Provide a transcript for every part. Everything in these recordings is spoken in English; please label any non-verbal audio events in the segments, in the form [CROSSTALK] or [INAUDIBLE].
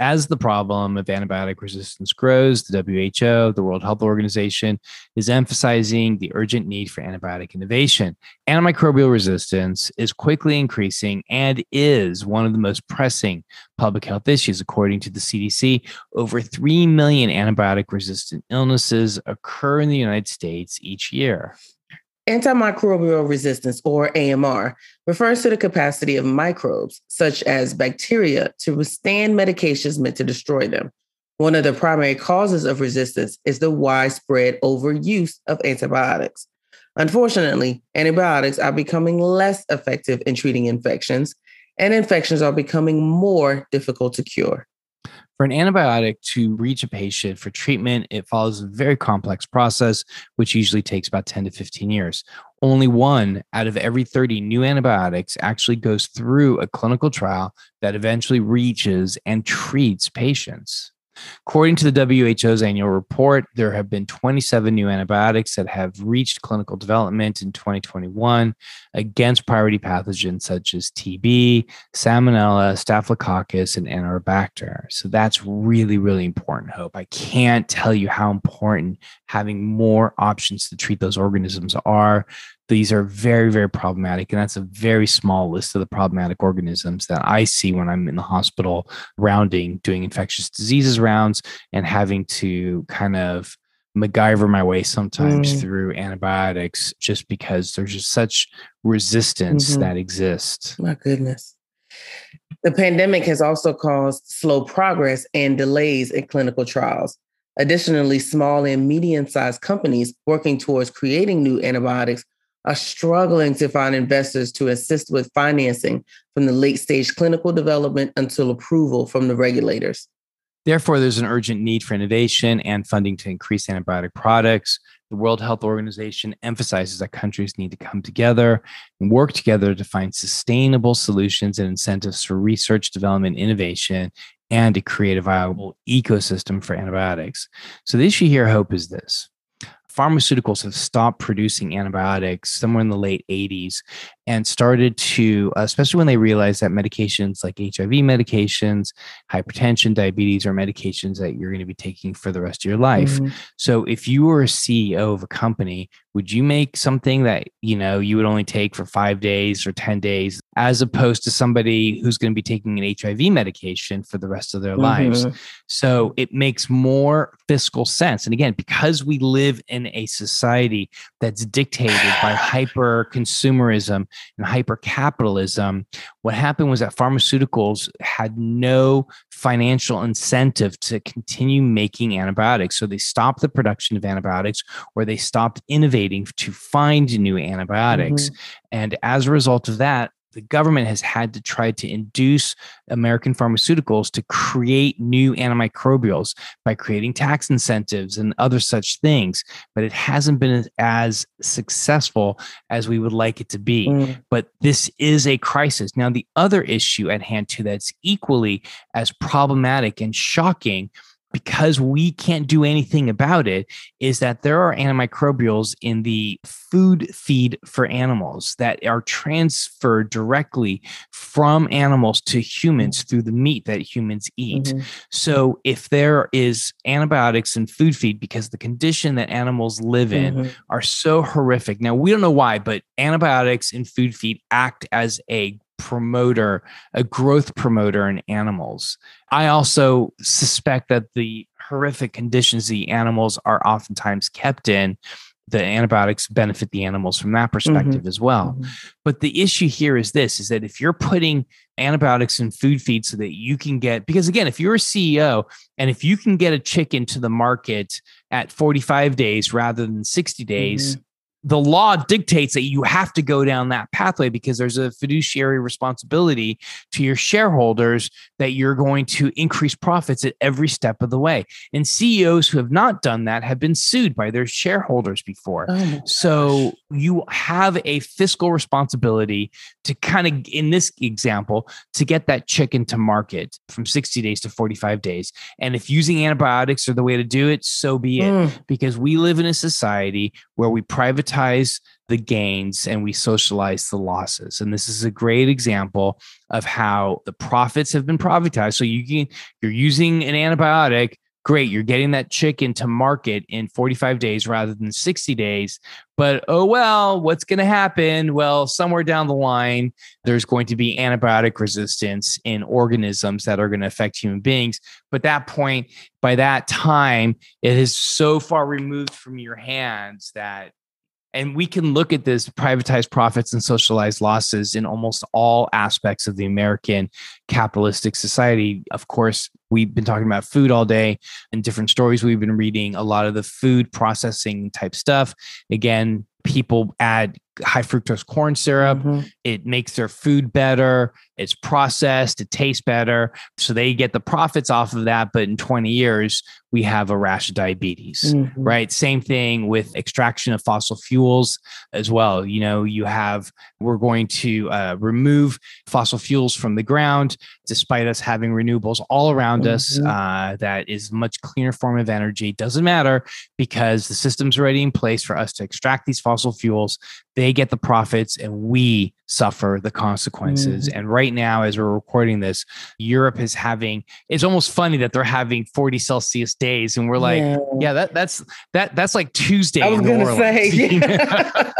As the problem of antibiotic resistance grows, the WHO, the World Health Organization, is emphasizing the urgent need for antibiotic innovation. Antimicrobial resistance is quickly increasing and is one of the most pressing public health issues. According to the CDC, over 3 million antibiotic resistant illnesses occur in the United States each year. Antimicrobial resistance, or AMR, refers to the capacity of microbes, such as bacteria, to withstand medications meant to destroy them. One of the primary causes of resistance is the widespread overuse of antibiotics. Unfortunately, antibiotics are becoming less effective in treating infections, and infections are becoming more difficult to cure. For an antibiotic to reach a patient for treatment, it follows a very complex process, which usually takes about 10 to 15 years. Only one out of every 30 new antibiotics actually goes through a clinical trial that eventually reaches and treats patients. According to the WHO's annual report, there have been 27 new antibiotics that have reached clinical development in 2021 against priority pathogens such as TB, Salmonella, Staphylococcus, and Enterobacter. So that's really, really important, Hope. I can't tell you how important having more options to treat those organisms are. These are very, very problematic. And that's a very small list of the problematic organisms that I see when I'm in the hospital rounding, doing infectious diseases rounds, and having to kind of MacGyver my way sometimes Mm. through antibiotics just because there's just such resistance Mhm. that exists. My goodness. The pandemic has also caused slow progress and delays in clinical trials. Additionally, small and medium sized companies working towards creating new antibiotics are struggling to find investors to assist with financing from the late stage clinical development until approval from the regulators. Therefore, there's an urgent need for innovation and funding to increase antibiotic products. The World Health Organization emphasizes that countries need to come together and work together to find sustainable solutions and incentives for research, development, innovation, and to create a viable ecosystem for antibiotics. So, the issue here, Hope, is this pharmaceuticals have stopped producing antibiotics somewhere in the late 80s and started to, especially when they realized that medications like HIV medications, hypertension, diabetes are medications that you're going to be taking for the rest of your life. Mhm. So if you were a CEO of a company, would you make something that, you know, you would only take for 5 days or 10 days as opposed to somebody who's going to be taking an HIV medication for the rest of their lives? Mhm. So it makes more fiscal sense. And again, because we live in a society that's dictated by [SIGHS] hyper consumerism and hyper capitalism, what happened was that pharmaceuticals had no financial incentive to continue making antibiotics. So they stopped the production of antibiotics or they stopped innovating to find new antibiotics. Mm-hmm. And as a result of that, the government has had to try to induce American pharmaceuticals to create new antimicrobials by creating tax incentives and other such things. But it hasn't been as successful as we would like it to be. Mm. But this is a crisis. Now, the other issue at hand, too, that's equally as problematic and shocking because we can't do anything about it is that there are antimicrobials in the food feed for animals that are transferred directly from animals to humans through the meat that humans eat. Mhm. So if there is antibiotics in food feed because the condition that animals live in Mhm. are so horrific. Now, we don't know why, but antibiotics in food feed act as a promoter, a growth promoter in animals. I also suspect that the horrific conditions the animals are oftentimes kept in the antibiotics benefit the animals from that perspective mm-hmm. as well. Mm-hmm. But the issue here is this is that if you're putting antibiotics in food feed so that you can get because again, if you're a CEO and if you can get a chicken to the market at 45 days rather than 60 days, mm-hmm the law dictates that you have to go down that pathway because there's a fiduciary responsibility to your shareholders that you're going to increase profits at every step of the way. And CEOs who have not done that have been sued by their shareholders before. Oh so you have a fiscal responsibility to kind of, in this example, to get that chicken to market from 60 days to 45 days. And if using antibiotics are the way to do it, so be it. Mm. Because we live in a society where we privatize monetize the gains and we socialize the losses. And this is a great example of how the profits have been privatized. So you can you're using an antibiotic, great, you're getting that chicken to market in 45 days rather than 60 days. But oh well, what's going to happen? Well, somewhere down the line, there's going to be antibiotic resistance in organisms that are going to affect human beings. But that point, by that time, it is so far removed from your hands that and we can look at this privatized profits and socialized losses in almost all aspects of the American capitalistic society. Of course, we've been talking about food all day and different stories we've been reading, a lot of the food processing type stuff. Again, people add high fructose corn syrup. Mm-hmm. It makes their food better. It's processed. It tastes better. So they get the profits off of that. But in 20 years, we have a rash of diabetes, mm-hmm. right? Same thing with extraction of fossil fuels as well. You know, you have, we're going to uh, remove fossil fuels from the ground, despite us having renewables all around mm-hmm. us. Uh, that is much cleaner form of energy. Doesn't matter because the system's already in place for us to extract these fossil fuels. They get the profits and we suffer the consequences. Mm-hmm. And right now, as we're recording this, Europe is having, it's almost funny that they're having 40 Celsius days. And we're like, yeah, yeah that that's that that's like Tuesday. I was gonna say, [LAUGHS] yeah.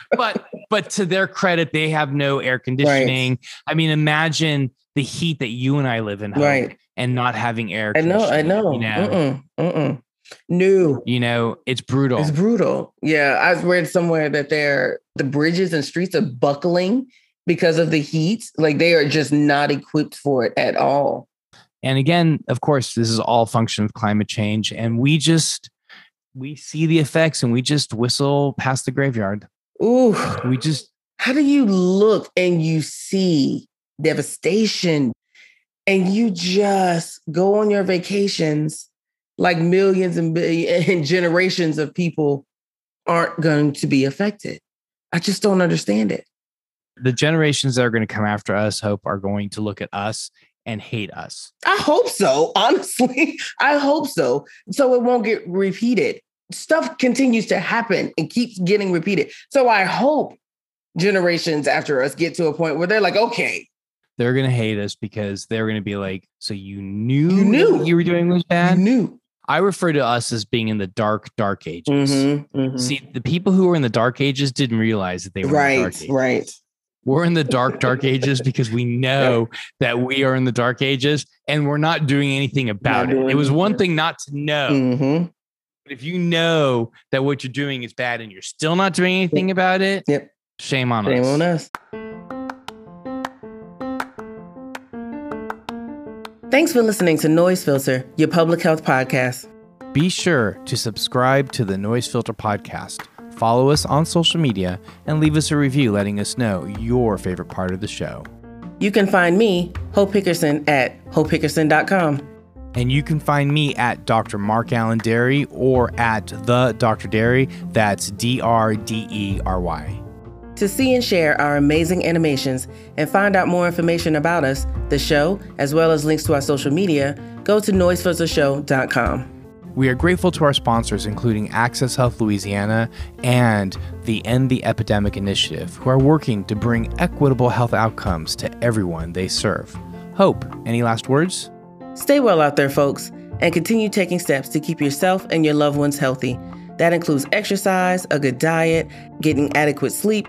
[LAUGHS] but but to their credit, they have no air conditioning. Right. I mean, imagine the heat that you and I live in right. and not having air. I know, I know. You know? Mm-mm, mm-mm. New. You know, it's brutal. It's brutal. Yeah. I read somewhere that they're the bridges and streets are buckling because of the heat. Like they are just not equipped for it at all. And again, of course, this is all function of climate change. And we just we see the effects and we just whistle past the graveyard. Ooh. We just how do you look and you see devastation and you just go on your vacations like millions and, [LAUGHS] and generations of people aren't going to be affected. I just don't understand it. The generations that are going to come after us, hope, are going to look at us and hate us. I hope so. [LAUGHS] Honestly, I hope so. So it won't get repeated. Stuff continues to happen and keeps getting repeated. So I hope generations after us get to a point where they're like, okay. They're going to hate us because they're going to be like, so you knew you knew you were doing was bad? You knew. I refer to us as being in the dark, dark ages. Mm-hmm, mm-hmm. See, the people who were in the dark ages didn't realize that they were right, in the dark ages. Right. We're in the dark, dark [LAUGHS] ages because we know that we are in the dark ages and we're not doing anything about not it. It was one thing not to know. Mm-hmm. But if you know that what you're doing is bad and you're still not doing anything about it, yep. shame on shame us. Shame on us. Thanks for listening to Noise Filter, your public health podcast. Be sure to subscribe to the Noise Filter podcast, follow us on social media, and leave us a review letting us know your favorite part of the show. You can find me, Hope Hickerson, at hopehickerson.com. And you can find me at Dr. Mark Alain Dery or at the Dr. Dery. That's D R D E R Y. To see and share our amazing animations and find out more information about us, the show, as well as links to our social media, go to noisefiltershow.com. We are grateful to our sponsors, including Access Health Louisiana and the End the Epidemic Initiative, who are working to bring equitable health outcomes to everyone they serve. Hope, any last words? Stay well out there, folks, and continue taking steps to keep yourself and your loved ones healthy. That includes exercise, a good diet, getting adequate sleep,